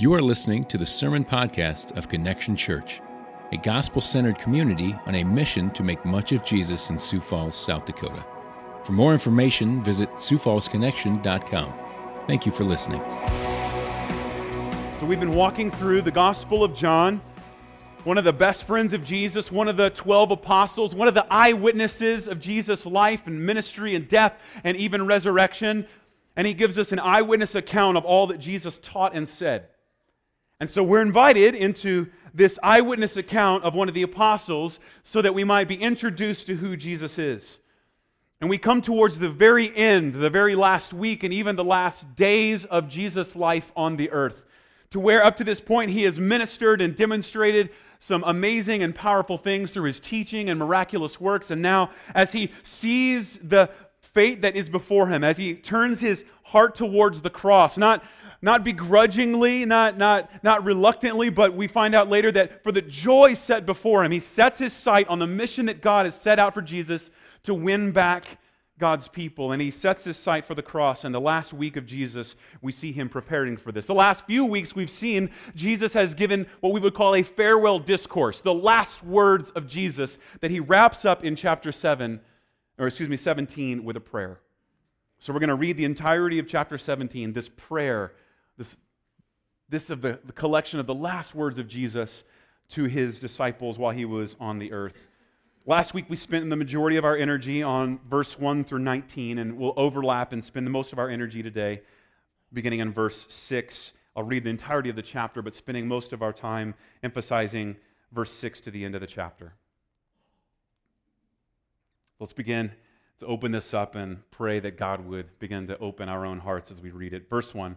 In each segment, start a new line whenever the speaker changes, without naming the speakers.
You are listening to the Sermon Podcast of Connection Church, a gospel centered community on a mission to make much of Jesus in Sioux Falls, South Dakota. For more information, visit SiouxFallsConnection.com. Thank you for listening.
So, we've been walking through the Gospel of John, one of the best friends of Jesus, one of the 12 apostles, one of the eyewitnesses of Jesus' life and ministry and death and even resurrection. And he gives us an eyewitness account of all that Jesus taught and said. And so we're invited into this eyewitness account of one of the apostles so that we might be introduced to who Jesus is. And we come towards the very end, the very last week, and even the last days of Jesus' life on the earth, to where up to this point he has ministered and demonstrated some amazing and powerful things through his teaching and miraculous works. And now, as he sees the fate that is before him, as he turns his heart towards the cross, not not begrudgingly, not, not, not reluctantly, but we find out later that for the joy set before him, he sets his sight on the mission that God has set out for Jesus to win back God's people. And he sets his sight for the cross. And the last week of Jesus, we see him preparing for this. The last few weeks, we've seen Jesus has given what we would call a farewell discourse, the last words of Jesus that he wraps up in chapter 7, or excuse me, 17, with a prayer. So we're going to read the entirety of chapter 17, this prayer this, this of the, the collection of the last words of Jesus to his disciples while he was on the earth. Last week, we spent the majority of our energy on verse 1 through 19, and we'll overlap and spend the most of our energy today, beginning in verse 6. I'll read the entirety of the chapter, but spending most of our time emphasizing verse 6 to the end of the chapter. Let's begin to open this up and pray that God would begin to open our own hearts as we read it. Verse 1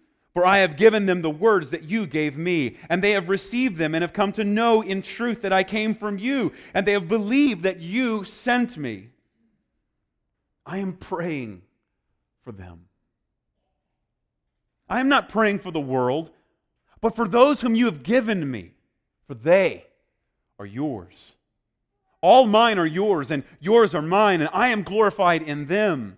For I have given them the words that you gave me, and they have received them and have come to know in truth that I came from you, and they have believed that you sent me. I am praying for them. I am not praying for the world, but for those whom you have given me, for they are yours. All mine are yours, and yours are mine, and I am glorified in them.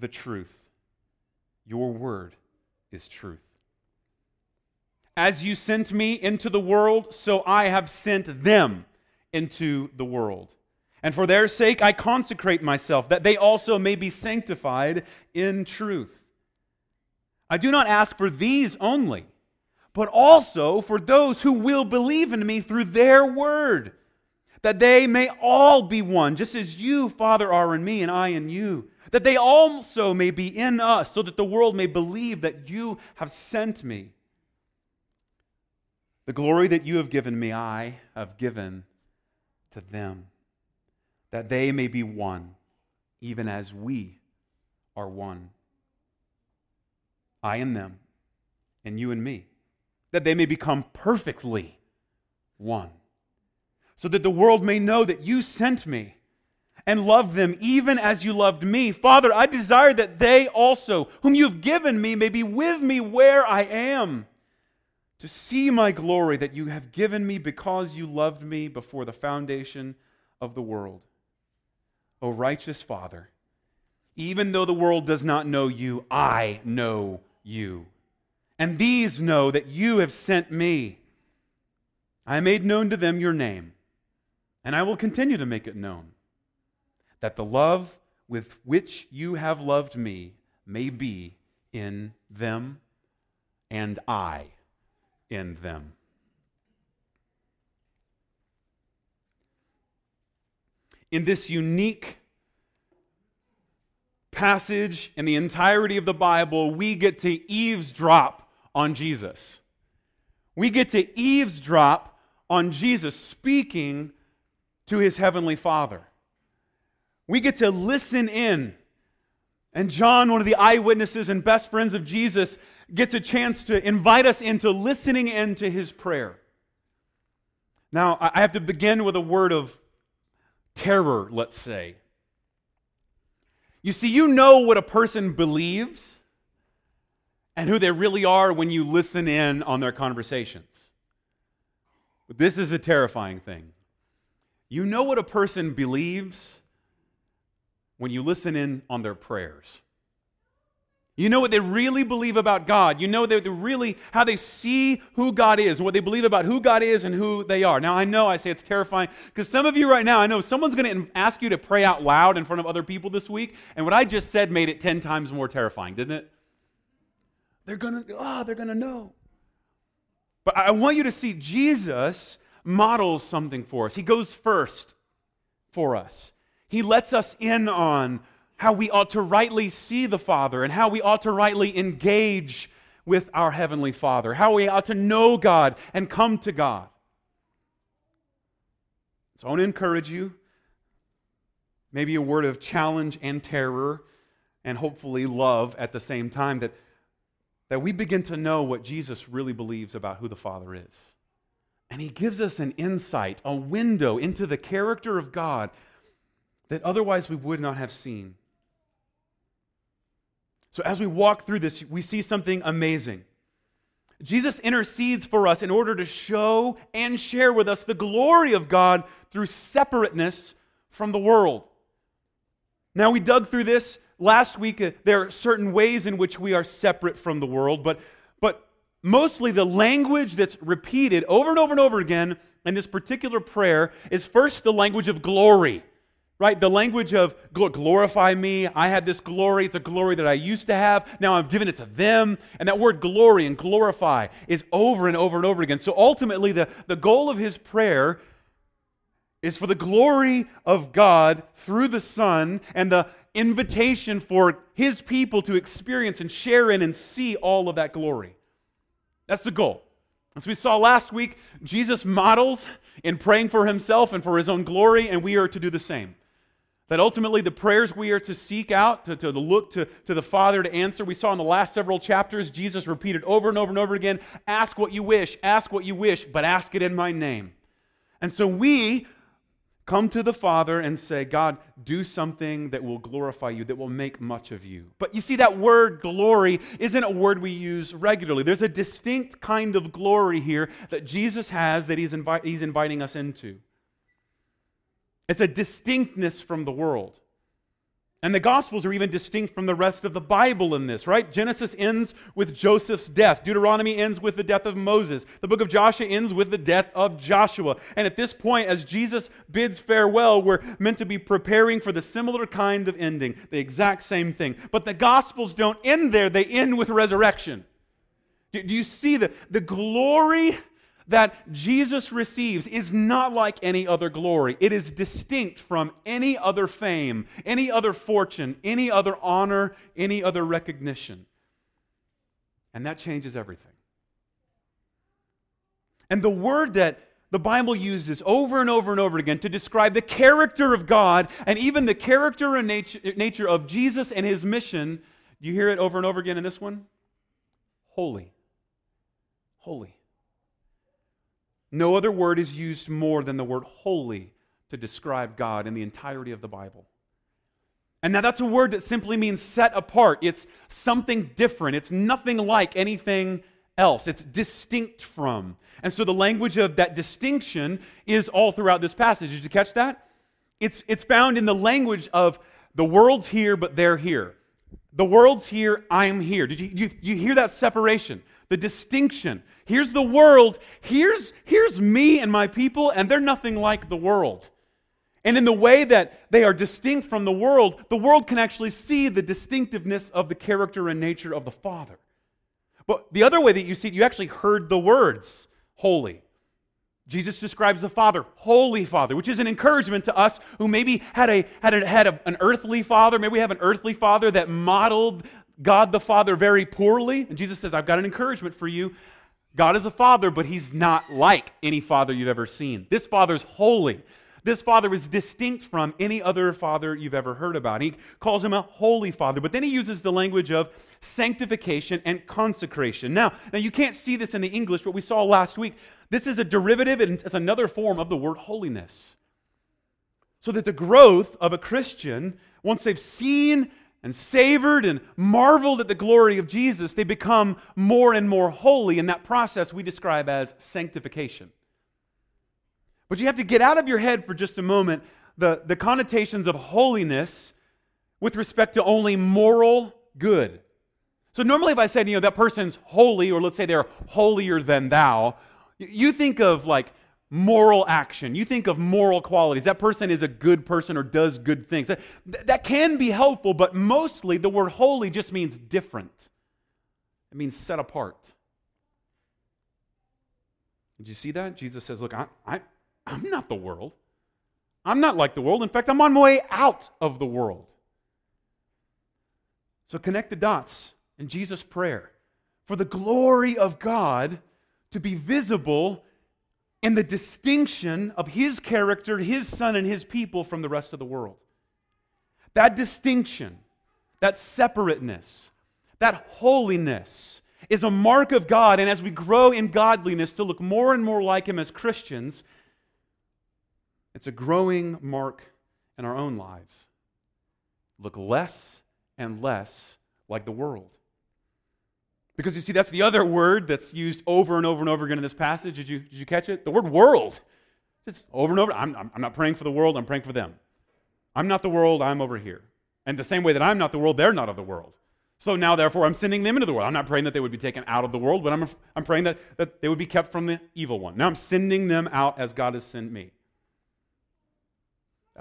the truth. Your word is truth. As you sent me into the world, so I have sent them into the world. And for their sake I consecrate myself, that they also may be sanctified in truth. I do not ask for these only, but also for those who will believe in me through their word, that they may all be one, just as you, Father, are in me and I in you that they also may be in us, so that the world may believe that you have sent me. The glory that you have given me, I have given to them, that they may be one, even as we are one. I and them, and you and me, that they may become perfectly one, so that the world may know that you sent me and loved them even as you loved me. Father, I desire that they also, whom you have given me, may be with me where I am, to see my glory that you have given me because you loved me before the foundation of the world. O righteous Father, even though the world does not know you, I know you. And these know that you have sent me. I made known to them your name, and I will continue to make it known that the love with which you have loved me may be in them and I in them. In this unique passage in the entirety of the Bible, we get to eavesdrop on Jesus. We get to eavesdrop on Jesus speaking to his heavenly Father. We get to listen in. And John, one of the eyewitnesses and best friends of Jesus, gets a chance to invite us into listening into his prayer. Now, I have to begin with a word of terror, let's say. You see, you know what a person believes and who they really are when you listen in on their conversations. But this is a terrifying thing. You know what a person believes when you listen in on their prayers. You know what they really believe about God. You know they really how they see who God is and what they believe about who God is and who they are. Now I know I say it's terrifying because some of you right now I know someone's going to ask you to pray out loud in front of other people this week, and what I just said made it ten times more terrifying, didn't it? They're gonna oh they're gonna know. But I want you to see Jesus models something for us. He goes first for us. He lets us in on how we ought to rightly see the Father and how we ought to rightly engage with our Heavenly Father, how we ought to know God and come to God. So I want to encourage you, maybe a word of challenge and terror, and hopefully love at the same time, that, that we begin to know what Jesus really believes about who the Father is. And he gives us an insight, a window into the character of God that otherwise we would not have seen. So, as we walk through this, we see something amazing. Jesus intercedes for us in order to show and share with us the glory of God through separateness from the world. Now, we dug through this last week. Uh, there are certain ways in which we are separate from the world, but, but mostly the language that's repeated over and over and over again in this particular prayer is first the language of glory right? The language of glorify me. I had this glory. It's a glory that I used to have. Now I'm giving it to them. And that word glory and glorify is over and over and over again. So ultimately, the, the goal of his prayer is for the glory of God through the Son and the invitation for his people to experience and share in and see all of that glory. That's the goal. As we saw last week, Jesus models in praying for himself and for his own glory, and we are to do the same. That ultimately the prayers we are to seek out, to, to look to, to the Father to answer, we saw in the last several chapters, Jesus repeated over and over and over again ask what you wish, ask what you wish, but ask it in my name. And so we come to the Father and say, God, do something that will glorify you, that will make much of you. But you see, that word glory isn't a word we use regularly. There's a distinct kind of glory here that Jesus has that he's, he's inviting us into. It's a distinctness from the world. And the Gospels are even distinct from the rest of the Bible in this, right? Genesis ends with Joseph's death. Deuteronomy ends with the death of Moses. The book of Joshua ends with the death of Joshua. And at this point, as Jesus bids farewell, we're meant to be preparing for the similar kind of ending, the exact same thing. But the Gospels don't end there, they end with resurrection. Do you see the, the glory that Jesus receives is not like any other glory. It is distinct from any other fame, any other fortune, any other honor, any other recognition. And that changes everything. And the word that the Bible uses over and over and over again to describe the character of God and even the character and nature, of Jesus and his mission. You hear it over and over again in this one? Holy. Holy. No other word is used more than the word holy to describe God in the entirety of the Bible. And now that's a word that simply means set apart. It's something different. It's nothing like anything else. It's distinct from. And so the language of that distinction is all throughout this passage. Did you catch that? It's, it's found in the language of the world's here, but they're here. The world's here, I'm here. Did you, you, you hear that separation? The distinction. Here's the world, here's, here's me and my people, and they're nothing like the world. And in the way that they are distinct from the world, the world can actually see the distinctiveness of the character and nature of the Father. But the other way that you see it, you actually heard the words holy. Jesus describes the Father, Holy Father, which is an encouragement to us who maybe had, a, had, a, had a, an earthly father. Maybe we have an earthly father that modeled God the Father very poorly. And Jesus says, I've got an encouragement for you. God is a father, but he's not like any father you've ever seen. This father's holy. This father is distinct from any other father you've ever heard about. He calls him a holy father, but then he uses the language of sanctification and consecration. Now, now you can't see this in the English, but we saw last week. This is a derivative and it's another form of the word holiness. So that the growth of a Christian, once they've seen and savored and marveled at the glory of Jesus, they become more and more holy. In that process, we describe as sanctification. But you have to get out of your head for just a moment the, the connotations of holiness with respect to only moral good. So normally if I said, you know, that person's holy, or let's say they're holier than thou, you think of like moral action. You think of moral qualities. That person is a good person or does good things. That, that can be helpful, but mostly the word holy just means different. It means set apart. Did you see that? Jesus says, Look, I, I, I'm not the world. I'm not like the world. In fact, I'm on my way out of the world. So connect the dots in Jesus' prayer for the glory of God to be visible in the distinction of His character, His Son, and His people from the rest of the world. That distinction, that separateness, that holiness is a mark of God. And as we grow in godliness to look more and more like Him as Christians, it's a growing mark in our own lives. Look less and less like the world. Because you see, that's the other word that's used over and over and over again in this passage. Did you, did you catch it? The word world. Just over and over. I'm, I'm not praying for the world, I'm praying for them. I'm not the world, I'm over here. And the same way that I'm not the world, they're not of the world. So now, therefore, I'm sending them into the world. I'm not praying that they would be taken out of the world, but I'm, I'm praying that, that they would be kept from the evil one. Now I'm sending them out as God has sent me.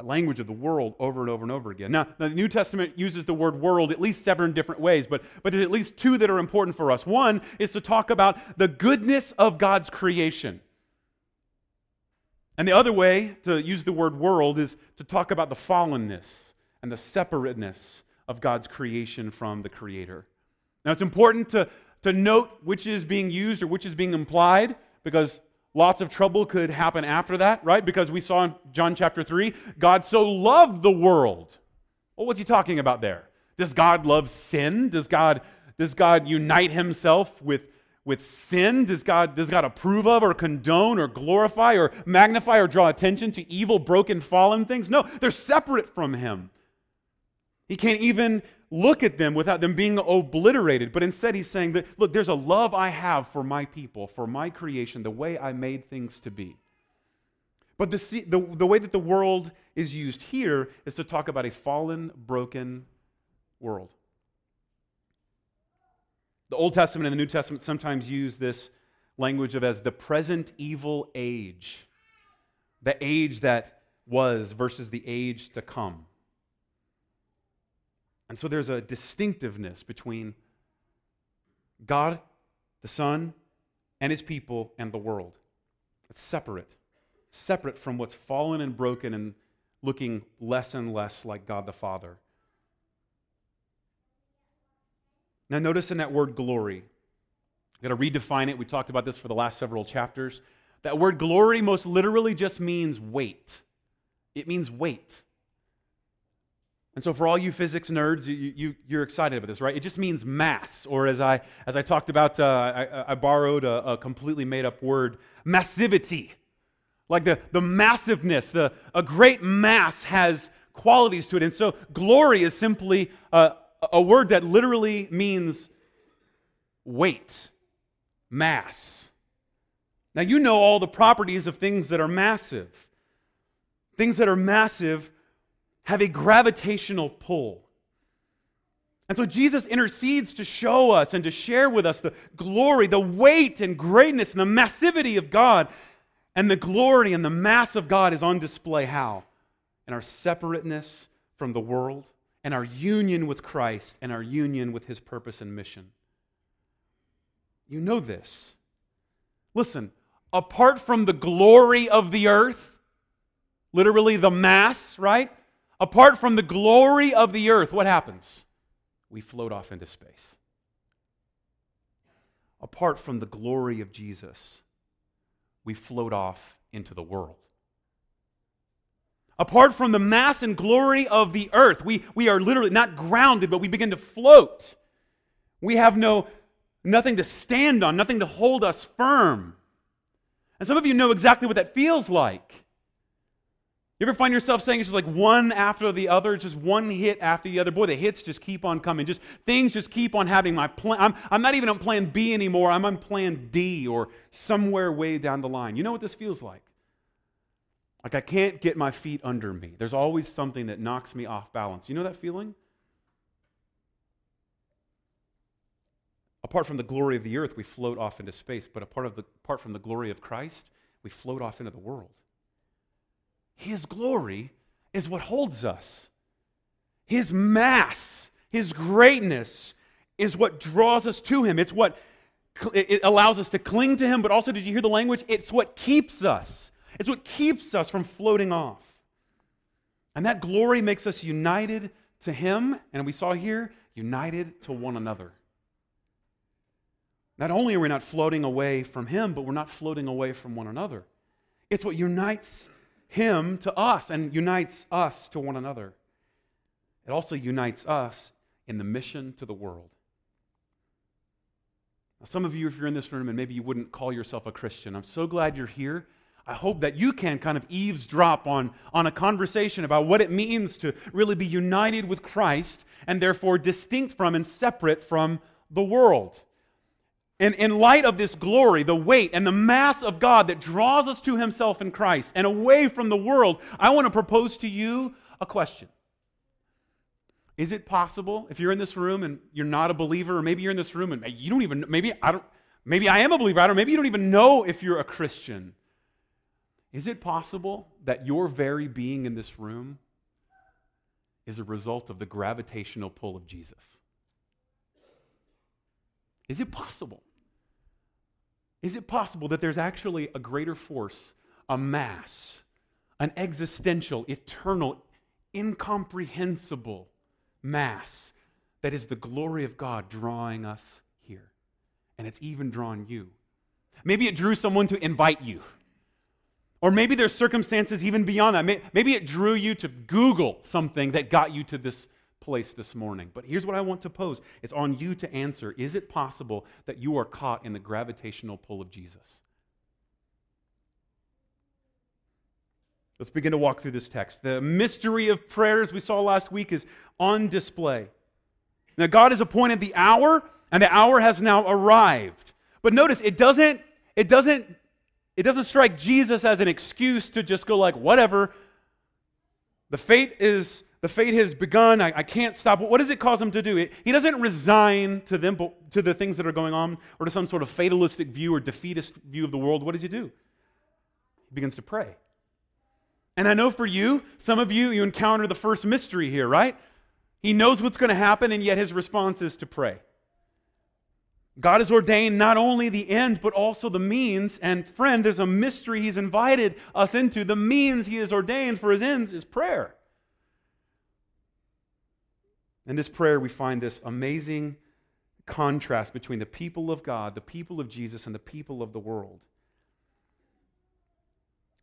Language of the world over and over and over again. Now, the New Testament uses the word world at least seven different ways, but, but there's at least two that are important for us. One is to talk about the goodness of God's creation. And the other way to use the word world is to talk about the fallenness and the separateness of God's creation from the Creator. Now, it's important to, to note which is being used or which is being implied because Lots of trouble could happen after that, right? Because we saw in John chapter 3, God so loved the world. Well, what's he talking about there? Does God love sin? Does God, does God unite himself with, with sin? Does God, does God approve of or condone or glorify or magnify or draw attention to evil, broken, fallen things? No, they're separate from him. He can't even look at them without them being obliterated. But instead, he's saying that, look, there's a love I have for my people, for my creation, the way I made things to be. But the, the, the way that the world is used here is to talk about a fallen, broken world. The Old Testament and the New Testament sometimes use this language of as the present evil age, the age that was versus the age to come. And so there's a distinctiveness between God, the Son, and his people, and the world. It's separate, separate from what's fallen and broken and looking less and less like God the Father. Now, notice in that word glory, I've got to redefine it. We talked about this for the last several chapters. That word glory most literally just means weight. It means weight. And so, for all you physics nerds, you, you, are excited about this, right? It just means mass. Or, as I, as I talked about, uh, I, I, borrowed a, a completely made up word massivity. Like the, the massiveness, the, a great mass has qualities to it. And so, glory is simply a, a word that literally means weight, mass. Now, you know all the properties of things that are massive. Things that are massive have a gravitational pull. And so Jesus intercedes to show us and to share with us the glory, the weight and greatness and the massivity of God. And the glory and the mass of God is on display how? In our separateness from the world, and our union with Christ, and our union with his purpose and mission. You know this. Listen, apart from the glory of the earth, literally the mass, right? Apart from the glory of the earth, what happens? We float off into space. Apart from the glory of Jesus, we float off into the world. Apart from the mass and glory of the earth, we, we are literally not grounded, but we begin to float. We have no nothing to stand on, nothing to hold us firm. And some of you know exactly what that feels like. You ever find yourself saying it's just like one after the other, just one hit after the other? Boy, the hits just keep on coming. Just things just keep on happening. My plan, I'm, I'm not even on plan B anymore. I'm on plan D or somewhere way down the line. You know what this feels like? Like I can't get my feet under me. There's always something that knocks me off balance. You know that feeling? Apart from the glory of the earth, we float off into space, but apart, of the, apart from the glory of Christ, we float off into the world. His glory is what holds us. His mass, His greatness is what draws us to Him. It's what it allows us to cling to Him, but also, did you hear the language? It's what keeps us. It's what keeps us from floating off. And that glory makes us united to Him, and we saw here, united to one another. Not only are we not floating away from Him, but we're not floating away from one another. It's what unites him to us and unites us to one another. It also unites us in the mission to the world. Now, some of you, if you're in this room and maybe you wouldn't call yourself a Christian, I'm so glad you're here. I hope that you can kind of eavesdrop on, on a conversation about what it means to really be united with Christ and therefore distinct from and separate from the world. And in light of this glory, the weight and the mass of God that draws us to Himself in Christ and away from the world, I want to propose to you a question. Is it possible, if you're in this room and you're not a believer, or maybe you're in this room and you don't even, maybe I don't, maybe I am a believer, I don't, maybe you don't even know if you're a Christian. Is it possible that your very being in this room is a result of the gravitational pull of Jesus? Is it possible? Is it possible that there's actually a greater force, a mass, an existential, eternal, incomprehensible mass that is the glory of God drawing us here? And it's even drawn you. Maybe it drew someone to invite you. Or maybe there's circumstances even beyond that. Maybe it drew you to Google something that got you to this place this morning. But here's what I want to pose it's on you to answer. Is it possible that you are caught in the gravitational pull of Jesus? Let's begin to walk through this text. The mystery of prayers we saw last week is on display. Now, God has appointed the hour, and the hour has now arrived. But notice, it doesn't, it doesn't, it doesn't strike Jesus as an excuse to just go like, whatever. The fate is the fate has begun. I, I can't stop. What does it cause him to do? It, he doesn't resign to them, to the things that are going on, or to some sort of fatalistic view or defeatist view of the world. What does he do? He begins to pray. And I know for you, some of you, you encounter the first mystery here, right? He knows what's going to happen, and yet his response is to pray. God has ordained not only the end, but also the means. And friend, there's a mystery he's invited us into. The means he has ordained for his ends is prayer. In this prayer, we find this amazing contrast between the people of God, the people of Jesus, and the people of the world.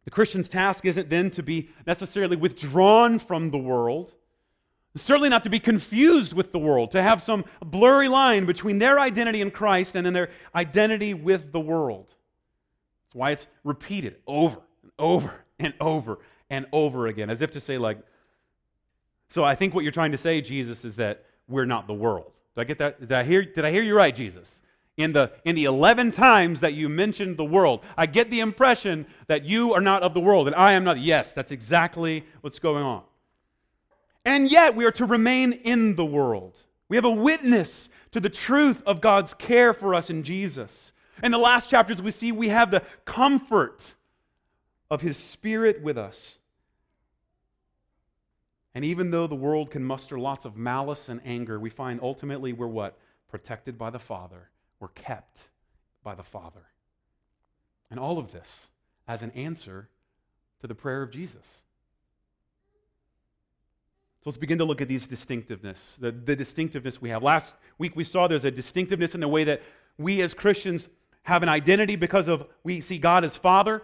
The Christian's task isn't then to be necessarily withdrawn from the world, certainly not to be confused with the world, to have some blurry line between their identity in Christ and then their identity with the world. That's why it's repeated over and over and over and over again, as if to say, like, so I think what you're trying to say, Jesus, is that we're not the world. Did I get that? Did I hear, did I hear you right, Jesus? In the, in the 11 times that you mentioned the world, I get the impression that you are not of the world and I am not. Yes, that's exactly what's going on. And yet we are to remain in the world. We have a witness to the truth of God's care for us in Jesus. In the last chapters, we see we have the comfort of His Spirit with us. And even though the world can muster lots of malice and anger, we find ultimately we're what? Protected by the Father. We're kept by the Father. And all of this as an answer to the prayer of Jesus. So let's begin to look at these distinctiveness, the, the distinctiveness we have. Last week we saw there's a distinctiveness in the way that we as Christians have an identity because of we see God as Father.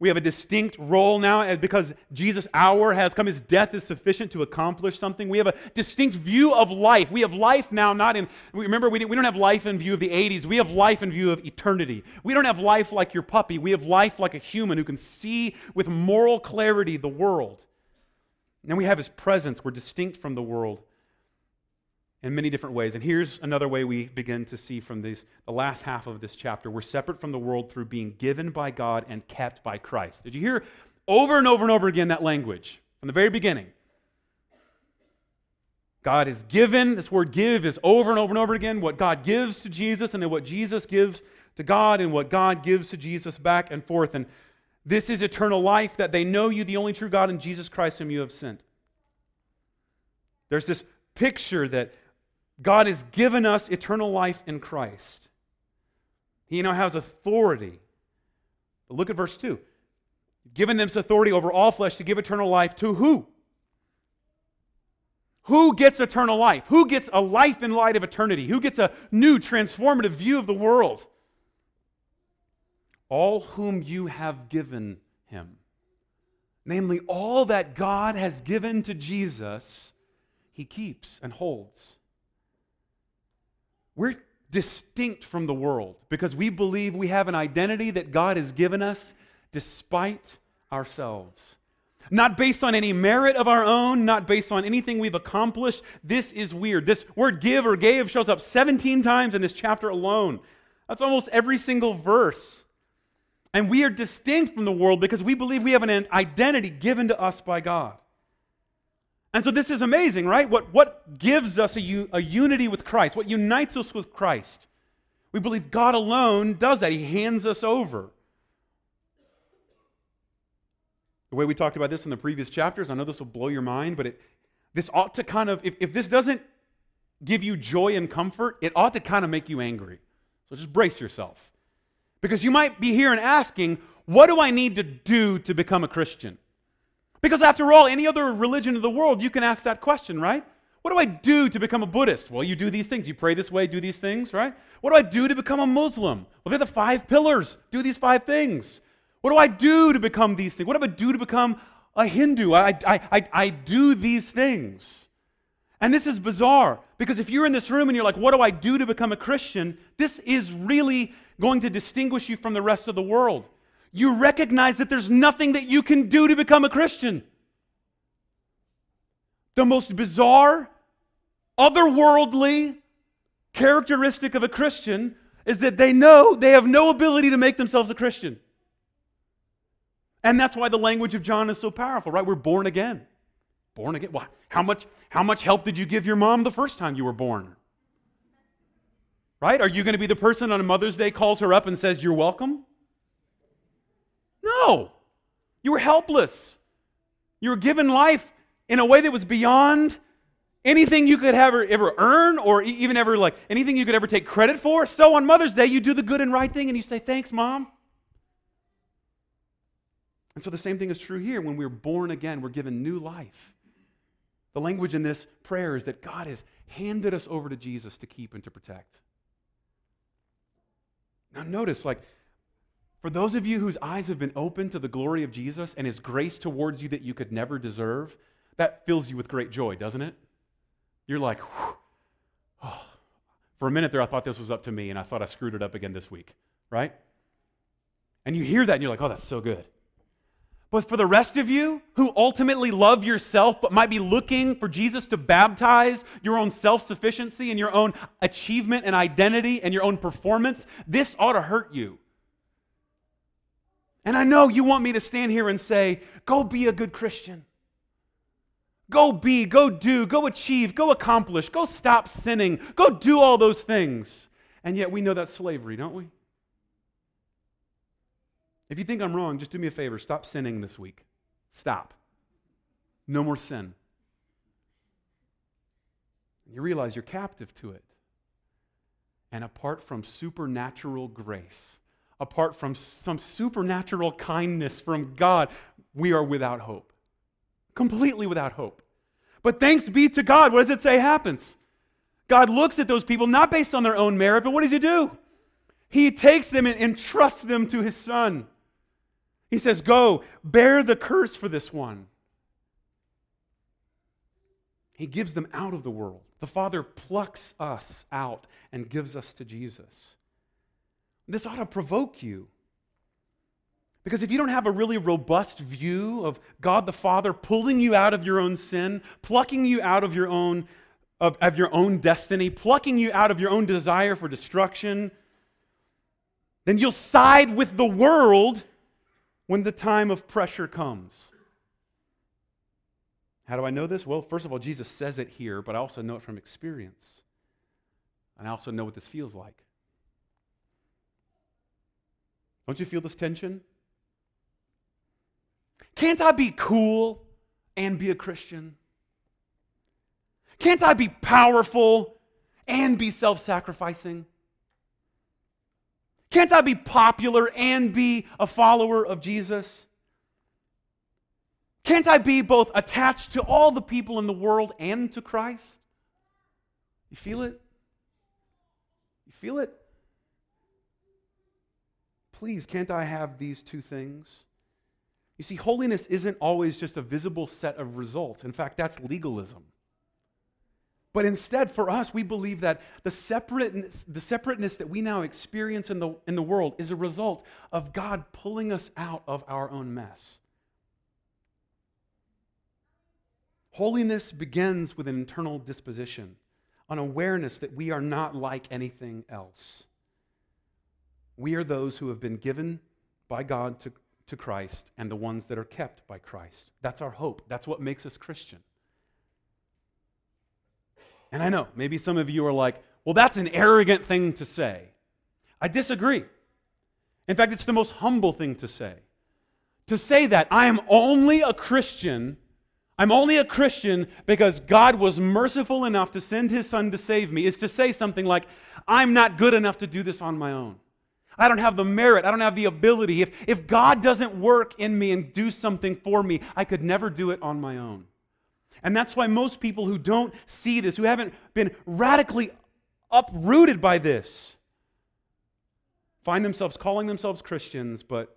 We have a distinct role now because Jesus' hour has come. His death is sufficient to accomplish something. We have a distinct view of life. We have life now, not in, remember, we we don't have life in view of the 80s. We have life in view of eternity. We don't have life like your puppy. We have life like a human who can see with moral clarity the world. And we have his presence. We're distinct from the world in many different ways. And here's another way we begin to see from these, the last half of this chapter. We're separate from the world through being given by God and kept by Christ. Did you hear over and over and over again that language from the very beginning? God is given, this word give is over and over and over again what God gives to Jesus and then what Jesus gives to God and what God gives to Jesus back and forth. And this is eternal life, that they know you, the only true God, and Jesus Christ, whom you have sent. There's this picture that God has given us eternal life in Christ. He now has authority. But look at verse 2. Given them authority over all flesh to give eternal life to who? Who gets eternal life? Who gets a life in light of eternity? Who gets a new transformative view of the world? all whom you have given him. Namely, all that God has given to Jesus, he keeps and holds. We're distinct from the world because we believe we have an identity that God has given us despite ourselves. Not based on any merit of our own, not based on anything we've accomplished. This is weird. This word give or gave shows up 17 times in this chapter alone. That's almost every single verse. And we are distinct from the world because we believe we have an identity given to us by God. And so this is amazing, right? What, what gives us a, a unity with Christ? What unites us with Christ? We believe God alone does that. He hands us over. The way we talked about this in the previous chapters, I know this will blow your mind, but it, this ought to kind of, if, if this doesn't give you joy and comfort, it ought to kind of make you angry. So just brace yourself. Because you might be here and asking, what do I need to do to become a Christian? Because after all, any other religion of the world, you can ask that question, right? What do I do to become a Buddhist? Well, you do these things. You pray this way, do these things, right? What do I do to become a Muslim? Well, they're the five pillars. Do these five things. What do I do to become these things? What do I do to become a Hindu? I, I, I, I do these things. And this is bizarre because if you're in this room and you're like, what do I do to become a Christian? This is really going to distinguish you from the rest of the world. You recognize that there's nothing that you can do to become a Christian. The most bizarre, otherworldly characteristic of a Christian is that they know they have no ability to make themselves a Christian. And that's why the language of John is so powerful, right? We're born again. Born again. Why? How much, how much help did you give your mom the first time you were born? Right? Are you going to be the person on Mother's Day calls her up and says, You're welcome? No. You were helpless. You were given life in a way that was beyond anything you could ever, ever earn or even ever like anything you could ever take credit for. So on Mother's Day, you do the good and right thing and you say, Thanks, Mom. And so the same thing is true here. When we're born again, we're given new life. The language in this prayer is that God has handed us over to Jesus to keep and to protect. Now, notice, like, For those of you whose eyes have been opened to the glory of Jesus and his grace towards you that you could never deserve, that fills you with great joy, doesn't it? You're like, oh. for a minute there, I thought this was up to me, and I thought I screwed it up again this week, right? And you hear that, and you're like, oh, that's so good. But for the rest of you who ultimately love yourself but might be looking for Jesus to baptize your own self sufficiency and your own achievement and identity and your own performance, this ought to hurt you. And I know you want me to stand here and say, go be a good Christian. Go be, go do, go achieve, go accomplish, go stop sinning, go do all those things. And yet we know that's slavery, don't we? If you think I'm wrong, just do me a favor stop sinning this week. Stop. No more sin. You realize you're captive to it. And apart from supernatural grace, apart from some supernatural kindness from God, we are without hope. Completely without hope. But thanks be to God, what does it say happens? God looks at those people not based on their own merit, but what does He do? He takes them and entrusts them to His Son. He says, Go, bear the curse for this one. He gives them out of the world. The Father plucks us out and gives us to Jesus. This ought to provoke you. Because if you don't have a really robust view of God the Father pulling you out of your own sin, plucking you out of your own of, of your own destiny, plucking you out of your own desire for destruction, then you'll side with the world when the time of pressure comes. How do I know this? Well, first of all, Jesus says it here, but I also know it from experience. And I also know what this feels like. Don't you feel this tension? Can't I be cool and be a Christian? Can't I be powerful and be self sacrificing? Can't I be popular and be a follower of Jesus? Can't I be both attached to all the people in the world and to Christ? You feel it? You feel it? Please, can't I have these two things? You see, holiness isn't always just a visible set of results. In fact, that's legalism. But instead, for us, we believe that the separateness, the separateness that we now experience in the, in the world is a result of God pulling us out of our own mess. Holiness begins with an internal disposition, an awareness that we are not like anything else. We are those who have been given by God to, to Christ and the ones that are kept by Christ. That's our hope. That's what makes us Christian. And I know, maybe some of you are like, well, that's an arrogant thing to say. I disagree. In fact, it's the most humble thing to say. To say that I am only a Christian, I'm only a Christian because God was merciful enough to send his son to save me, is to say something like, I'm not good enough to do this on my own. I don't have the merit. I don't have the ability. If, if God doesn't work in me and do something for me, I could never do it on my own. And that's why most people who don't see this, who haven't been radically uprooted by this, find themselves calling themselves Christians, but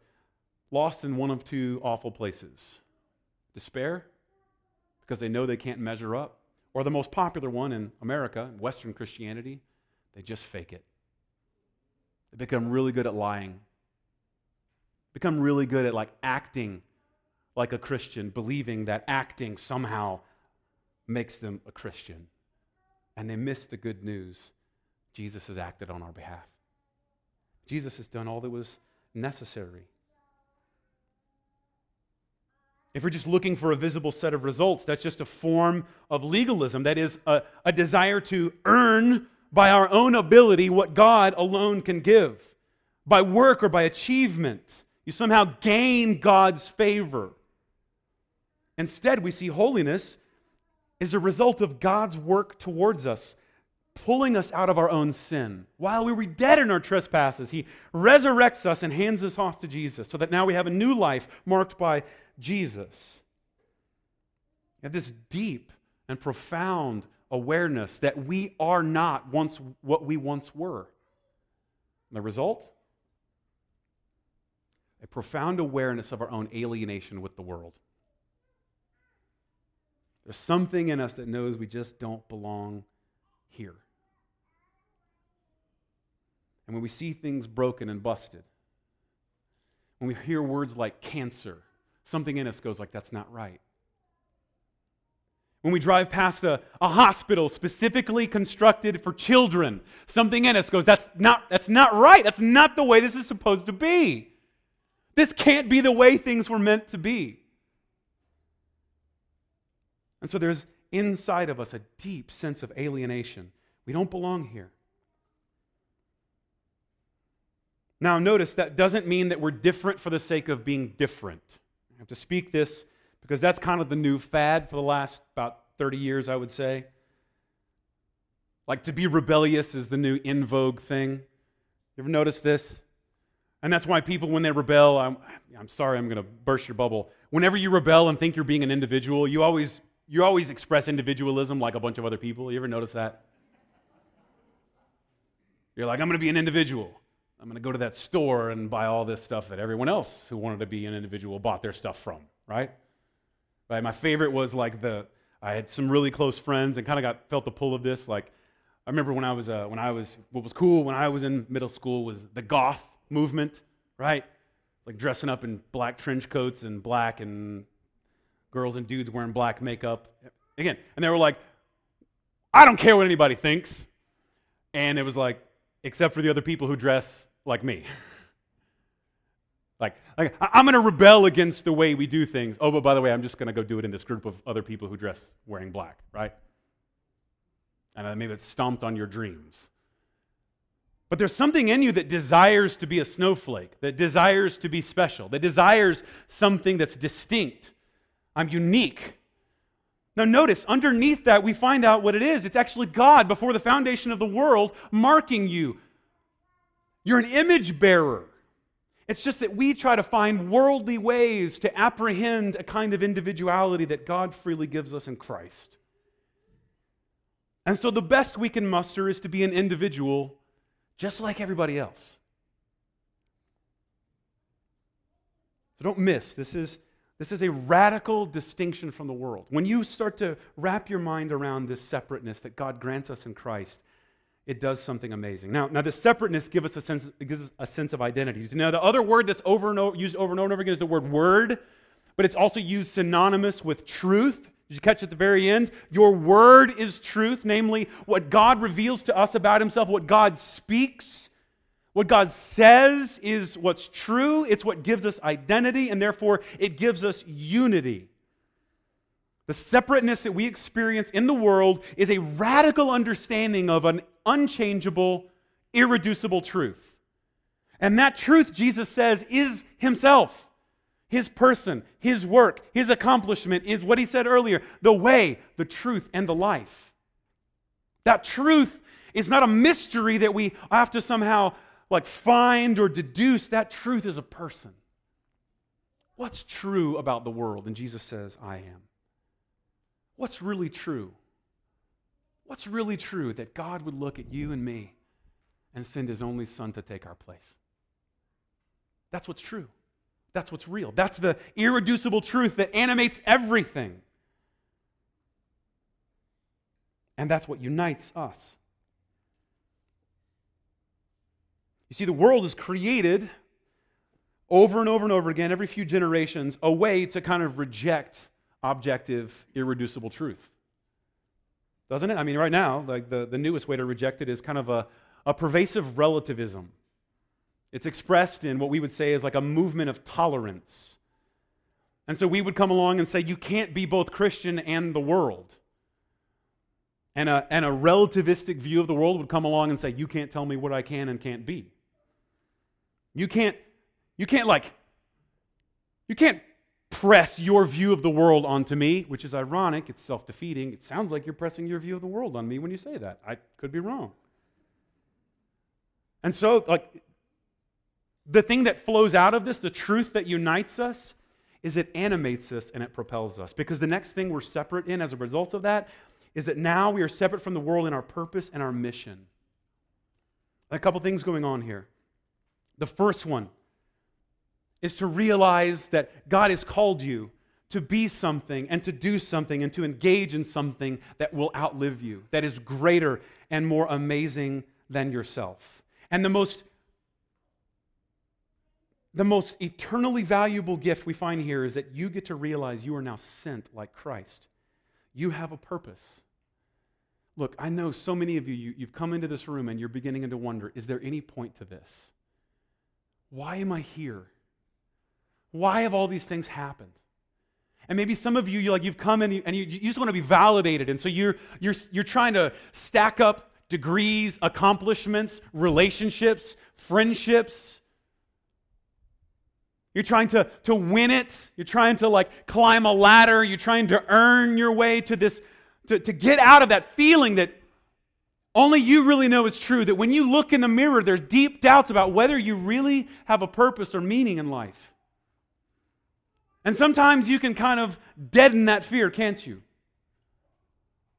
lost in one of two awful places despair, because they know they can't measure up, or the most popular one in America, Western Christianity, they just fake it. Become really good at lying. Become really good at like acting like a Christian, believing that acting somehow makes them a Christian. And they miss the good news. Jesus has acted on our behalf. Jesus has done all that was necessary. If we're just looking for a visible set of results, that's just a form of legalism. That is a, a desire to earn by our own ability what God alone can give. By work or by achievement, you somehow gain God's favor. Instead, we see holiness is a result of God's work towards us, pulling us out of our own sin. While we were dead in our trespasses, He resurrects us and hands us off to Jesus so that now we have a new life marked by Jesus. We have this deep and profound awareness that we are not once what we once were. And the result? a profound awareness of our own alienation with the world. There's something in us that knows we just don't belong here. And when we see things broken and busted, when we hear words like cancer, something in us goes like, that's not right. When we drive past a, a hospital specifically constructed for children, something in us goes, that's not, that's not right. That's not the way this is supposed to be. This can't be the way things were meant to be. And so there's inside of us a deep sense of alienation. We don't belong here. Now, notice that doesn't mean that we're different for the sake of being different. I have to speak this because that's kind of the new fad for the last about 30 years, I would say. Like to be rebellious is the new in vogue thing. You ever notice this? And that's why people, when they rebel, I'm, I'm sorry, I'm going to burst your bubble. Whenever you rebel and think you're being an individual, you always, you always express individualism like a bunch of other people. You ever notice that? You're like, I'm going to be an individual. I'm going to go to that store and buy all this stuff that everyone else who wanted to be an individual bought their stuff from, right? Right. My favorite was like the I had some really close friends and kind of got felt the pull of this. Like I remember when I was uh, when I was what was cool when I was in middle school was the goth movement, right? Like dressing up in black trench coats and black and girls and dudes wearing black makeup. Again, and they were like, I don't care what anybody thinks. And it was like, except for the other people who dress like me. like, like, I'm going to rebel against the way we do things. Oh, but by the way, I'm just going to go do it in this group of other people who dress wearing black, right? And maybe it's stomped on your dreams. But there's something in you that desires to be a snowflake, that desires to be special, that desires something that's distinct. I'm unique. Now, notice, underneath that, we find out what it is. It's actually God, before the foundation of the world, marking you. You're an image bearer. It's just that we try to find worldly ways to apprehend a kind of individuality that God freely gives us in Christ. And so, the best we can muster is to be an individual just like everybody else. So, don't miss. This is this is a radical distinction from the world. When you start to wrap your mind around this separateness that God grants us in Christ, it does something amazing. Now, now this separateness gives us a sense, gives us a sense of identity. Now, the other word that's over and over, used over and over and over again is the word word, but it's also used synonymous with truth. Did you catch at the very end? Your word is truth, namely what God reveals to us about himself, what God speaks what God says is what's true, it's what gives us identity, and therefore it gives us unity. The separateness that we experience in the world is a radical understanding of an unchangeable, irreducible truth. And that truth, Jesus says, is Himself, His person, His work, His accomplishment, is what He said earlier the way, the truth, and the life. That truth is not a mystery that we have to somehow like find or deduce. That truth is a person. What's true about the world? And Jesus says, I am. What's really true? What's really true that God would look at you and me and send his only son to take our place? That's what's true. That's what's real. That's the irreducible truth that animates everything. And that's what unites us. You see, the world is created over and over and over again, every few generations, a way to kind of reject objective, irreducible truth. Doesn't it? I mean, right now, like the, the newest way to reject it is kind of a, a pervasive relativism. It's expressed in what we would say is like a movement of tolerance. And so we would come along and say, you can't be both Christian and the world. And a, and a relativistic view of the world would come along and say, you can't tell me what I can and can't be. You can't, you can't like, you can't press your view of the world onto me, which is ironic. It's self defeating. It sounds like you're pressing your view of the world on me when you say that. I could be wrong. And so, like, the thing that flows out of this, the truth that unites us, is it animates us and it propels us. Because the next thing we're separate in as a result of that is that now we are separate from the world in our purpose and our mission. A couple things going on here. The first one is to realize that God has called you to be something and to do something and to engage in something that will outlive you, that is greater and more amazing than yourself. And the most the most eternally valuable gift we find here is that you get to realize you are now sent like Christ. You have a purpose. Look, I know so many of you, you have come into this room and you're beginning to wonder is there any point to this? Why am I here? Why have all these things happened? And maybe some of you, you like you've come and you, and you, you just want to be validated, and so you're you're you're trying to stack up degrees, accomplishments, relationships, friendships, you're trying to, to win it. You're trying to like climb a ladder. You're trying to earn your way to this, to, to get out of that feeling that only you really know is true. That when you look in the mirror, there's deep doubts about whether you really have a purpose or meaning in life. And sometimes you can kind of deaden that fear, can't you?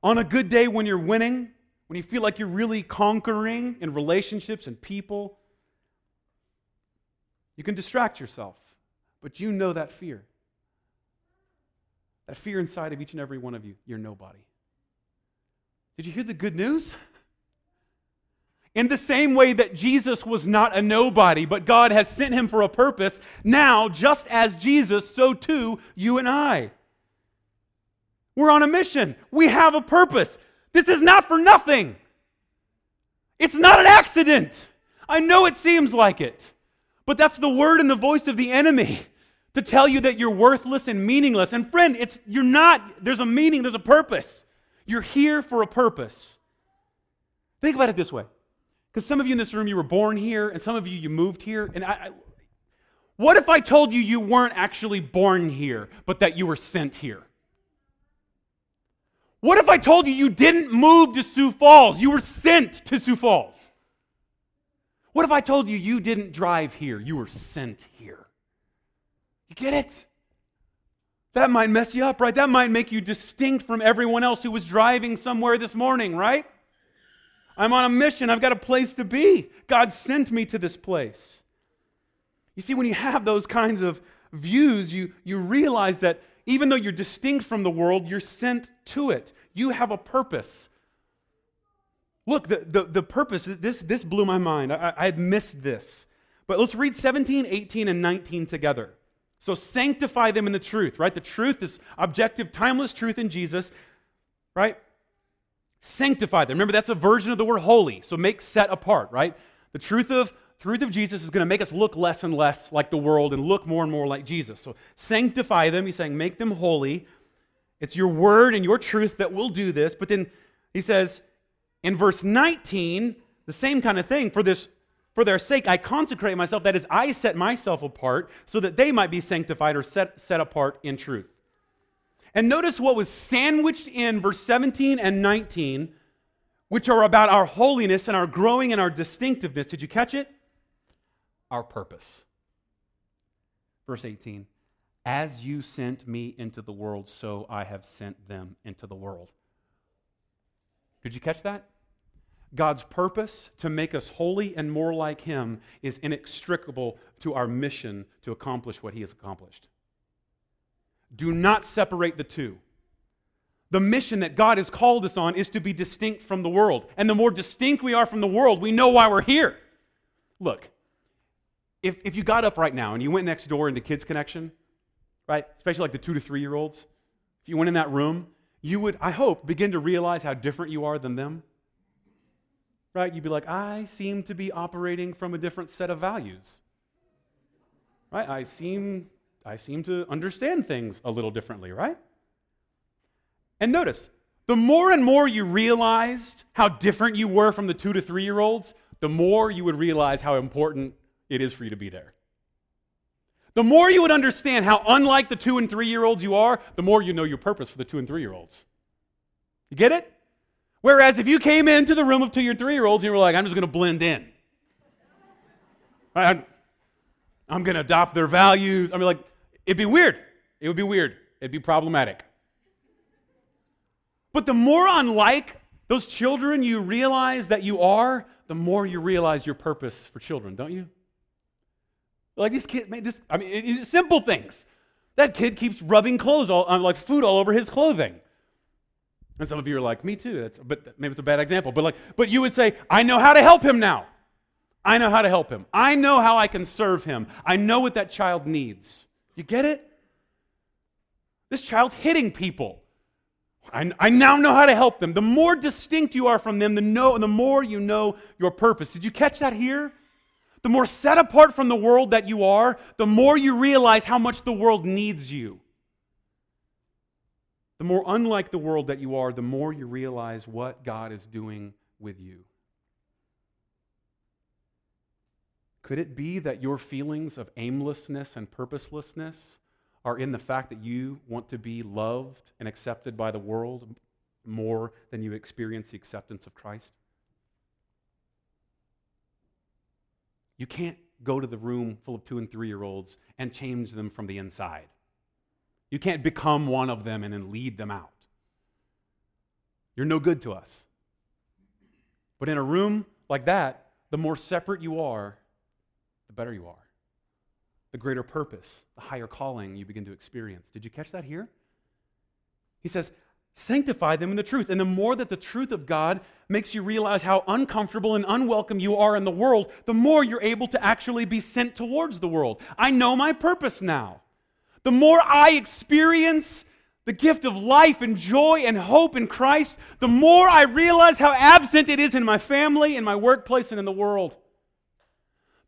On a good day when you're winning, when you feel like you're really conquering in relationships and people, you can distract yourself. But you know that fear. That fear inside of each and every one of you. You're nobody. Did you hear the good news? In the same way that Jesus was not a nobody, but God has sent him for a purpose, now, just as Jesus, so too you and I. We're on a mission. We have a purpose. This is not for nothing. It's not an accident. I know it seems like it. But that's the word and the voice of the enemy to tell you that you're worthless and meaningless. And friend, it's you're not. There's a meaning, there's a purpose. You're here for a purpose. Think about it this way. Because some of you in this room, you were born here, and some of you, you moved here. And I, I, what if I told you you weren't actually born here, but that you were sent here? What if I told you you didn't move to Sioux Falls? You were sent to Sioux Falls. What if I told you you didn't drive here, you were sent here? You get it? That might mess you up, right? That might make you distinct from everyone else who was driving somewhere this morning, right? I'm on a mission. I've got a place to be. God sent me to this place. You see, when you have those kinds of views, you, you realize that even though you're distinct from the world, you're sent to it. You have a purpose. Look, the, the, the purpose, this, this blew my mind. I, I had missed this. But let's read 17, 18, and 19 together. So sanctify them in the truth, right? The truth is objective, timeless truth in Jesus, right? Sanctify them. Remember, that's a version of the word holy. So make set apart, right? The truth of truth of Jesus is going to make us look less and less like the world and look more and more like Jesus. So sanctify them. He's saying, make them holy. It's your word and your truth that will do this. But then he says, in verse 19, the same kind of thing. For this for their sake I consecrate myself, that is, I set myself apart, so that they might be sanctified or set, set apart in truth. And notice what was sandwiched in verse 17 and 19, which are about our holiness and our growing and our distinctiveness. Did you catch it? Our purpose. Verse 18 As you sent me into the world, so I have sent them into the world. Did you catch that? God's purpose to make us holy and more like Him is inextricable to our mission to accomplish what He has accomplished. Do not separate the two. The mission that God has called us on is to be distinct from the world. And the more distinct we are from the world, we know why we're here. Look, if, if you got up right now and you went next door into Kids Connection, right, especially like the two to three year olds, if you went in that room you would, I hope, begin to realize how different you are than them. Right? You'd be like, I seem to be operating from a different set of values. Right? I seem, I seem to understand things a little differently, right? And notice, the more and more you realized how different you were from the two to three year olds, the more you would realize how important it is for you to be there. The more you would understand how unlike the two and three year olds you are, the more you know your purpose for the two and three year olds. You get it? Whereas if you came into the room of two or three year olds and you were like, I'm just going to blend in, I'm, I'm going to adopt their values, I mean, like, it'd be weird. It would be weird. It'd be problematic. But the more unlike those children you realize that you are, the more you realize your purpose for children, don't you? Like these kids, man, this, I mean, it's simple things. That kid keeps rubbing clothes, all, uh, like food all over his clothing. And some of you are like, me too. That's, but maybe it's a bad example. But like, but you would say, I know how to help him now. I know how to help him. I know how I can serve him. I know what that child needs. You get it? This child's hitting people. I, I, now know how to help them. The more distinct you are from them, the, know, the more you know your purpose. Did you catch that here? The more set apart from the world that you are, the more you realize how much the world needs you. The more unlike the world that you are, the more you realize what God is doing with you. Could it be that your feelings of aimlessness and purposelessness are in the fact that you want to be loved and accepted by the world more than you experience the acceptance of Christ? You can't go to the room full of two and three year olds and change them from the inside. You can't become one of them and then lead them out. You're no good to us. But in a room like that, the more separate you are, better you are the greater purpose, the higher calling you begin to experience. Did you catch that here? He says, Sanctify them in the truth. And the more that the truth of God makes you realize how uncomfortable and unwelcome you are in the world, the more you're able to actually be sent towards the world. I know my purpose now. The more I experience the gift of life and joy and hope in Christ, the more I realize how absent it is in my family, in my workplace, and in the world.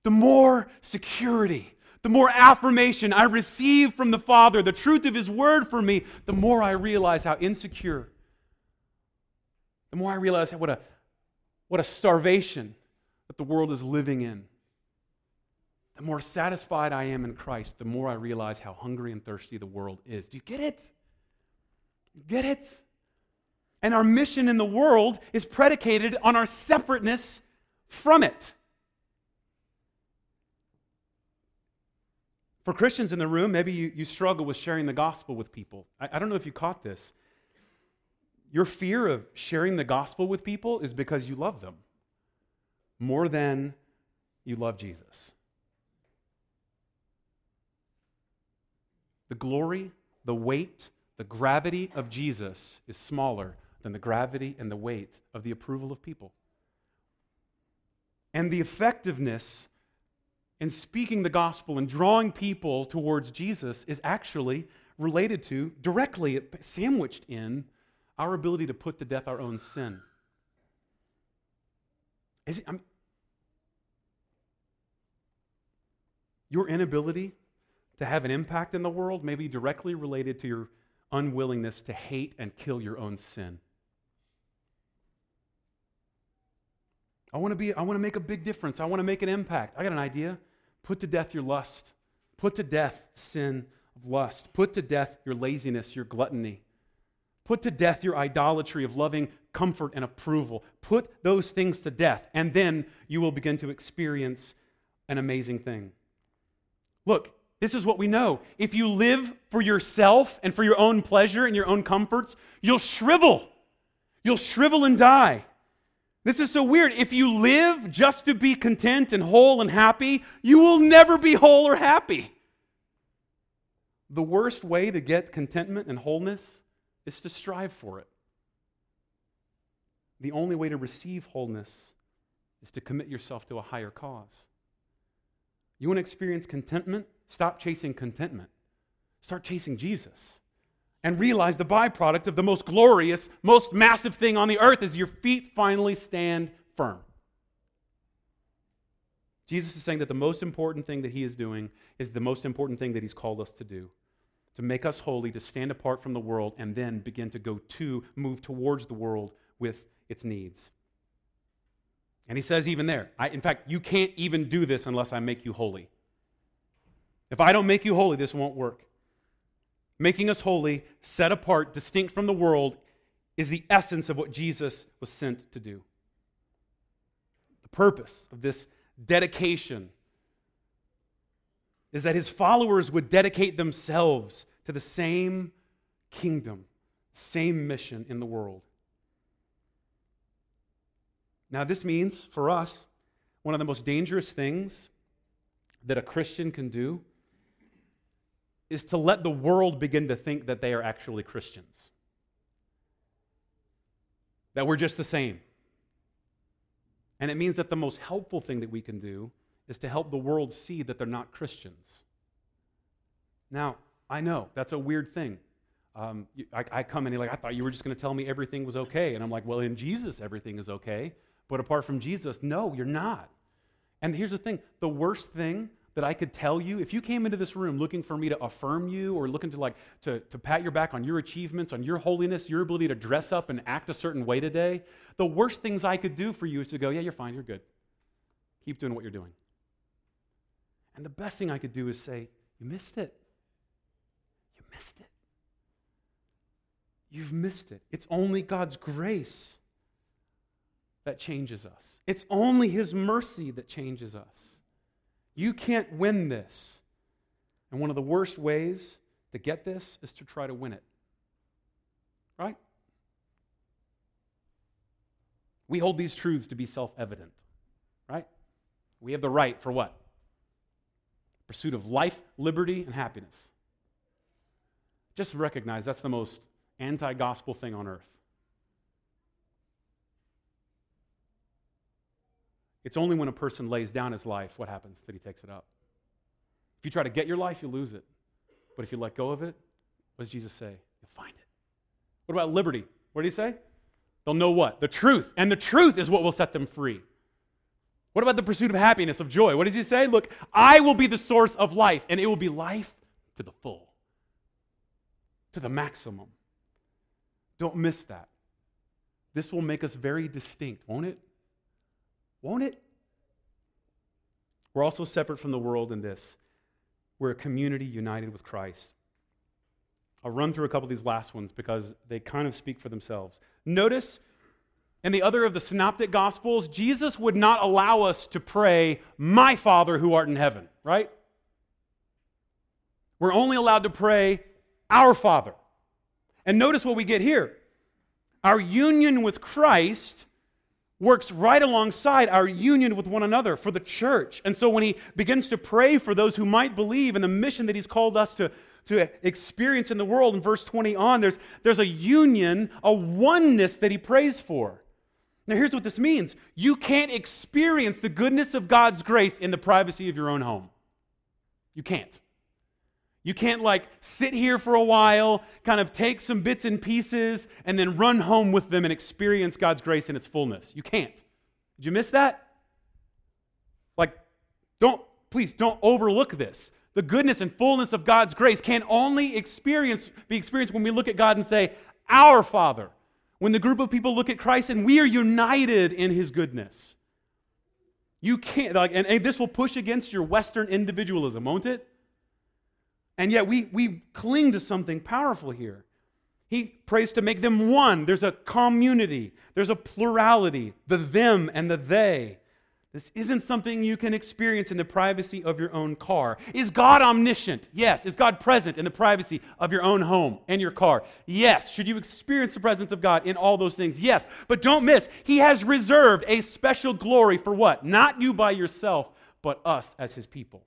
The more security the more affirmation I receive from the Father, the truth of His Word for me, the more I realize how insecure, the more I realize what a, what a starvation that the world is living in. The more satisfied I am in Christ, the more I realize how hungry and thirsty the world is. Do you get it? You get it? And our mission in the world is predicated on our separateness from it. For Christians in the room, maybe you, you struggle with sharing the gospel with people. I, I don't know if you caught this. Your fear of sharing the gospel with people is because you love them more than you love Jesus. The glory, the weight, the gravity of Jesus is smaller than the gravity and the weight of the approval of people. And the effectiveness and speaking the gospel and drawing people towards Jesus is actually related to, directly sandwiched in, our ability to put to death our own sin. Is it, I'm, your inability to have an impact in the world may be directly related to your unwillingness to hate and kill your own sin. I want to be I want to make a big difference. I want to make an impact. I got an idea. Put to death your lust. Put to death sin of lust. Put to death your laziness, your gluttony. Put to death your idolatry of loving comfort and approval. Put those things to death, and then you will begin to experience an amazing thing. Look, this is what we know. If you live for yourself and for your own pleasure and your own comforts, you'll shrivel. You'll shrivel and die. This is so weird. If you live just to be content and whole and happy, you will never be whole or happy. The worst way to get contentment and wholeness is to strive for it. The only way to receive wholeness is to commit yourself to a higher cause. You want to experience contentment? Stop chasing contentment. Start chasing Jesus and realize the byproduct of the most glorious, most massive thing on the earth is your feet finally stand firm. Jesus is saying that the most important thing that he is doing is the most important thing that he's called us to do to make us holy, to stand apart from the world, and then begin to go to, move towards the world with its needs. And he says, even there, I, in fact, you can't even do this unless I make you holy. If I don't make you holy, this won't work making us holy, set apart, distinct from the world, is the essence of what Jesus was sent to do. The purpose of this dedication is that his followers would dedicate themselves to the same kingdom, same mission in the world. Now, this means for us one of the most dangerous things that a Christian can do is to let the world begin to think that they are actually Christians. That we're just the same. And it means that the most helpful thing that we can do is to help the world see that they're not Christians. Now, I know that's a weird thing. Um, I, I, come in, like, I thought you were just going to tell me everything was okay. And I'm like, well, in Jesus, everything is okay. But apart from Jesus, no, you're not. And here's the thing the worst thing that I could tell you, if you came into this room looking for me to affirm you or looking to like to, to pat your back on your achievements, on your holiness, your ability to dress up and act a certain way today, the worst things I could do for you is to go, yeah, you're fine, you're good. Keep doing what you're doing. And the best thing I could do is say, you missed it. You missed it. You've missed it. It's only God's grace that changes us. It's only His mercy that changes us. You can't win this. And one of the worst ways to get this is to try to win it. Right? We hold these truths to be self evident. Right? We have the right for what? Pursuit of life, liberty, and happiness. Just recognize that's the most anti gospel thing on earth. It's only when a person lays down his life, what happens, that he takes it up. If you try to get your life, you lose it. But if you let go of it, what does Jesus say? You'll find it. What about liberty? What did he say? They'll know what? The truth. And the truth is what will set them free. What about the pursuit of happiness, of joy? What does he say? Look, I will be the source of life, and it will be life to the full, to the maximum. Don't miss that. This will make us very distinct, won't it? Won't it? We're also separate from the world in this. We're a community united with Christ. I'll run through a couple of these last ones because they kind of speak for themselves. Notice in the other of the synoptic gospels, Jesus would not allow us to pray, My Father who art in heaven, right? We're only allowed to pray, Our Father. And notice what we get here. Our union with Christ works right alongside our union with one another for the church. And so when he begins to pray for those who might believe in the mission that he's called us to, to experience in the world, in verse 20 on, there's, there's a union, a oneness that he prays for. Now, here's what this means you can't experience the goodness of God's grace in the privacy of your own home. You can't. You can't like sit here for a while, kind of take some bits and pieces, and then run home with them and experience God's grace in its fullness. You can't. Did you miss that? Like, don't, please don't overlook this. The goodness and fullness of God's grace can only experience, be experienced when we look at God and say, Our Father. When the group of people look at Christ and we are united in his goodness. You can't, like, and, and this will push against your Western individualism, won't it? And yet we, we cling to something powerful here. He prays to make them one. There's a community, there's a plurality, the them and the they. This isn't something you can experience in the privacy of your own car. Is God omniscient? Yes. Is God present in the privacy of your own home and your car? Yes. Should you experience the presence of God in all those things? Yes. But don't miss, He has reserved a special glory for what? Not you by yourself, but us as His people.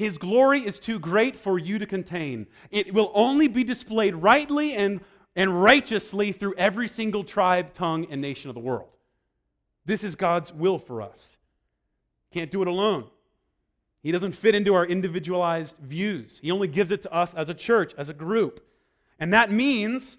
His glory is too great for you to contain. It will only be displayed rightly and, and righteously through every single tribe, tongue, and nation of the world. This is God's will for us. Can't do it alone. He doesn't fit into our individualized views. He only gives it to us as a church, as a group. And that means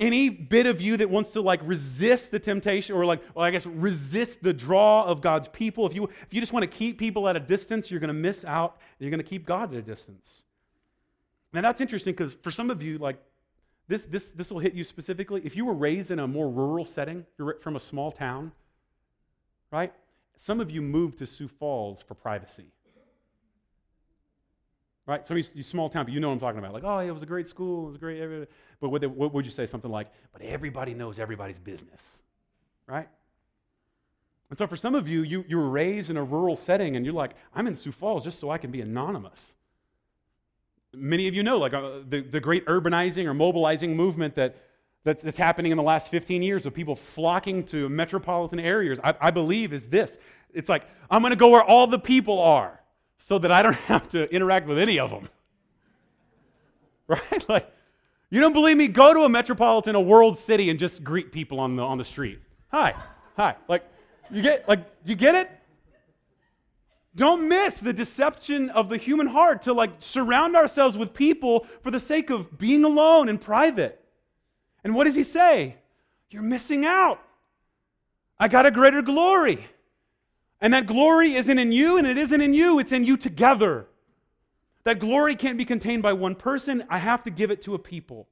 any bit of you that wants to like resist the temptation or like well i guess resist the draw of god's people if you if you just want to keep people at a distance you're going to miss out you're going to keep god at a distance. Now that's interesting because for some of you like this this this will hit you specifically. If you were raised in a more rural setting you're from a small town right some of you moved to sioux falls for privacy right? Some of you, small town but you know what I'm talking about. Like, oh, it was a great school, it was a great. But what, they, what would you say? Something like, but everybody knows everybody's business, right? And so for some of you, you, you were raised in a rural setting and you're like, I'm in Sioux Falls just so I can be anonymous. Many of you know, like uh, the, the great urbanizing or mobilizing movement that, that's, that's happening in the last 15 years of people flocking to metropolitan areas, I, I believe, is this. It's like, I'm going to go where all the people are so that I don't have to interact with any of them. Right? Like, you don't believe me? Go to a metropolitan, a world city, and just greet people on the, on the street. Hi. Hi. Like, you get, like, you get it? Don't miss the deception of the human heart to like surround ourselves with people for the sake of being alone and private. And what does he say? You're missing out. I got a greater glory. And that glory isn't in you and it isn't in you, it's in you together. That glory can't be contained by one person. I have to give it to a people.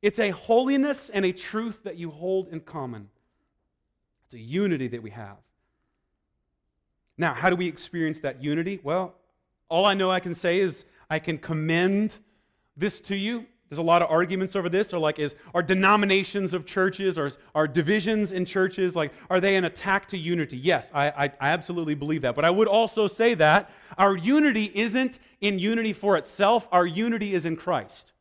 It's a holiness and a truth that you hold in common. It's a unity that we have. Now, how do we experience that unity? Well, all I know I can say is I can commend this to you. There's a lot of arguments over this, or like, is are denominations of churches or are divisions in churches like are they an attack to unity? Yes, I, I, I absolutely believe that. But I would also say that our unity isn't in unity for itself. Our unity is in Christ.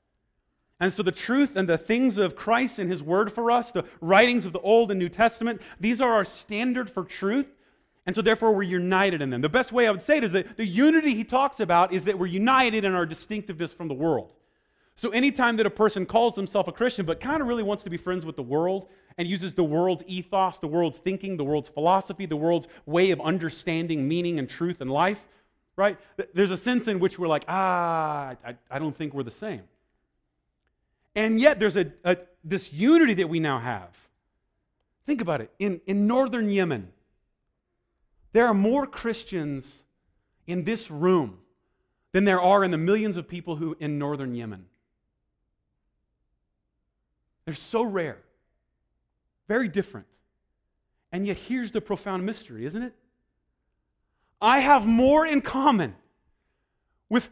And so the truth and the things of Christ and His Word for us, the writings of the Old and New Testament, these are our standard for truth. And so, therefore, we're united in them. The best way I would say it is that the unity he talks about is that we're united in our distinctiveness from the world. So, anytime that a person calls themselves a Christian but kind of really wants to be friends with the world and uses the world's ethos, the world's thinking, the world's philosophy, the world's way of understanding meaning and truth and life, right? There's a sense in which we're like, ah, I, I don't think we're the same. And yet, there's a, a, this unity that we now have. Think about it. In, in northern Yemen, there are more Christians in this room than there are in the millions of people who in northern Yemen. They're so rare, very different. And yet, here's the profound mystery, isn't it? I have more in common with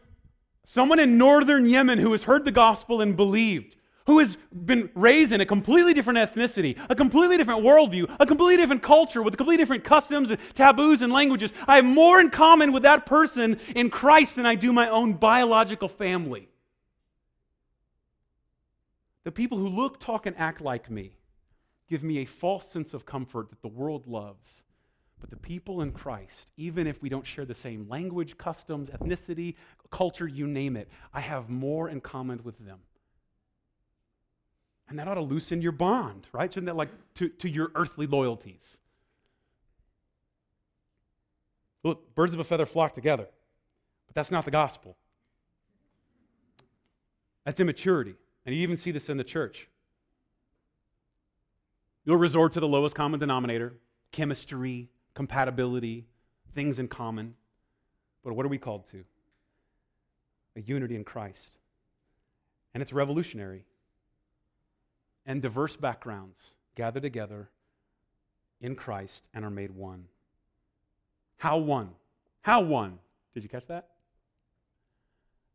someone in northern Yemen who has heard the gospel and believed who has been raised in a completely different ethnicity, a completely different worldview, a completely different culture with completely different customs and taboos and languages, I have more in common with that person in Christ than I do my own biological family. The people who look, talk, and act like me give me a false sense of comfort that the world loves. But the people in Christ, even if we don't share the same language, customs, ethnicity, culture, you name it, I have more in common with them. And that ought to loosen your bond, right? Shouldn't that like to, to your earthly loyalties? Look, birds of a feather flock together. But that's not the gospel. That's immaturity. And you even see this in the church. You'll resort to the lowest common denominator chemistry, compatibility, things in common. But what are we called to? A unity in Christ. And it's revolutionary and diverse backgrounds gather together in Christ and are made one. How one? How one? Did you catch that?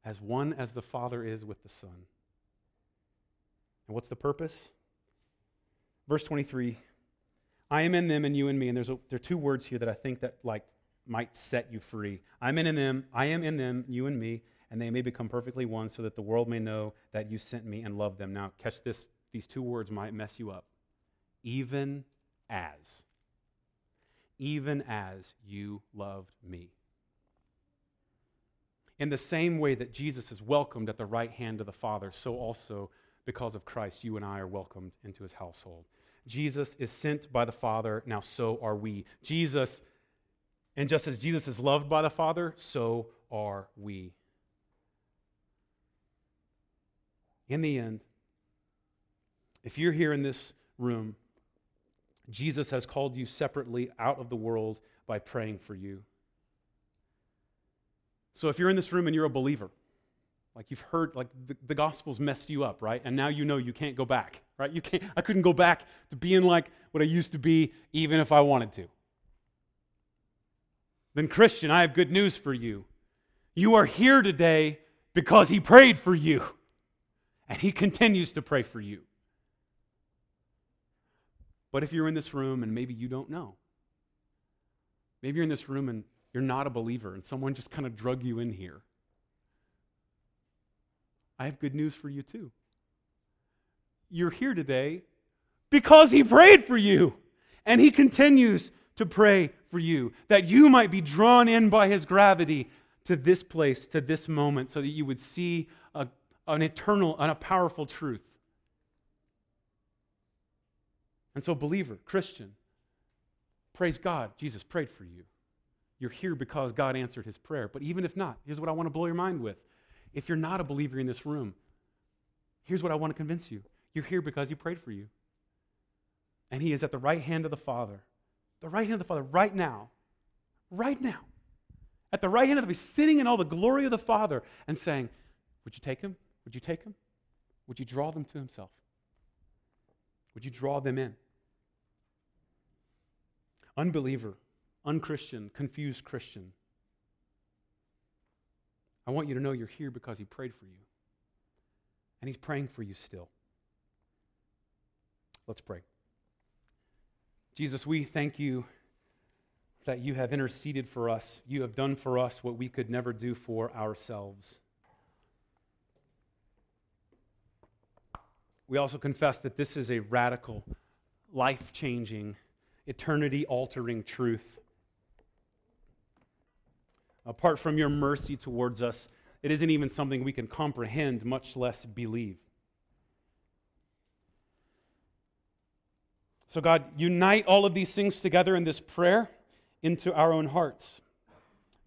As one as the Father is with the Son. And what's the purpose? Verse 23 I am in them and you in me. And there's a, there are two words here that I think that like might set you free. I'm in them, I am in them, you and me, and they may become perfectly one so that the world may know that you sent me and loved them. Now, catch this these two words might mess you up. Even as. Even as you loved me. In the same way that Jesus is welcomed at the right hand of the Father, so also because of Christ, you and I are welcomed into his household. Jesus is sent by the Father, now so are we. Jesus, and just as Jesus is loved by the Father, so are we. In the end, if you're here in this room, Jesus has called you separately out of the world by praying for you. So if you're in this room and you're a believer, like you've heard, like the, the, gospel's messed you up, right? And now you know you can't go back, right? You can't, I couldn't go back to being like what I used to be, even if I wanted to. Then, Christian, I have good news for you. You are here today because he prayed for you, and he continues to pray for you. But if you're in this room and maybe you don't know, maybe you're in this room and you're not a believer and someone just kind of drug you in here, I have good news for you too. you're here today because he prayed for you. And he continues to pray for you that you might be drawn in by his gravity to this place, to this moment, so that you would see a, an eternal and a powerful truth. And so, believer, Christian, praise God, Jesus prayed for you. You're here because God answered his prayer. But even if not, here's what I want to blow your mind with. If you're not a believer in this room, here's what I want to convince you you're here because he prayed for you. And he is at the right hand of the Father. The right hand of the Father, right now. Right now. At the right hand of the Father, sitting in all the glory of the Father and saying, Would you take him? Would you take him? Would you draw them to himself? Would you draw them in? Unbeliever, unchristian, confused Christian. I want you to know you're here because he prayed for you. And he's praying for you still. Let's pray. Jesus, we thank you that you have interceded for us. You have done for us what we could never do for ourselves. We also confess that this is a radical, life changing, eternity altering truth. Apart from your mercy towards us, it isn't even something we can comprehend, much less believe. So, God, unite all of these things together in this prayer into our own hearts.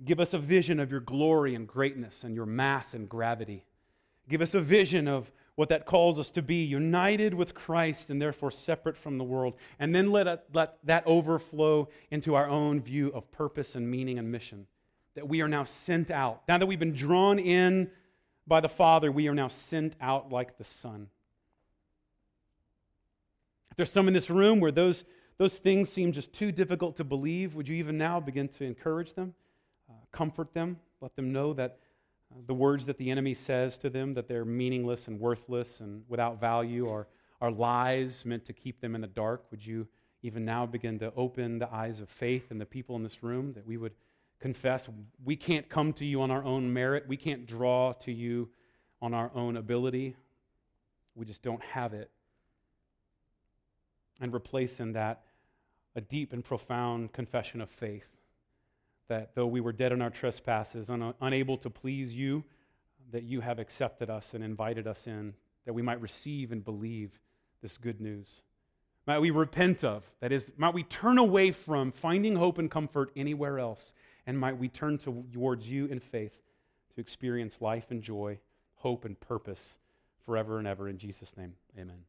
Give us a vision of your glory and greatness and your mass and gravity. Give us a vision of what that calls us to be united with Christ and therefore separate from the world. And then let, let that overflow into our own view of purpose and meaning and mission. That we are now sent out. Now that we've been drawn in by the Father, we are now sent out like the Son. If there's some in this room where those, those things seem just too difficult to believe, would you even now begin to encourage them, uh, comfort them, let them know that the words that the enemy says to them, that they're meaningless and worthless and without value, are, are lies meant to keep them in the dark. Would you even now begin to open the eyes of faith in the people in this room that we would confess we can't come to you on our own merit, we can't draw to you on our own ability, we just don't have it. And replace in that a deep and profound confession of faith that though we were dead in our trespasses, un- unable to please you, that you have accepted us and invited us in, that we might receive and believe this good news. Might we repent of, that is, might we turn away from finding hope and comfort anywhere else, and might we turn towards you in faith to experience life and joy, hope and purpose forever and ever. In Jesus' name, amen.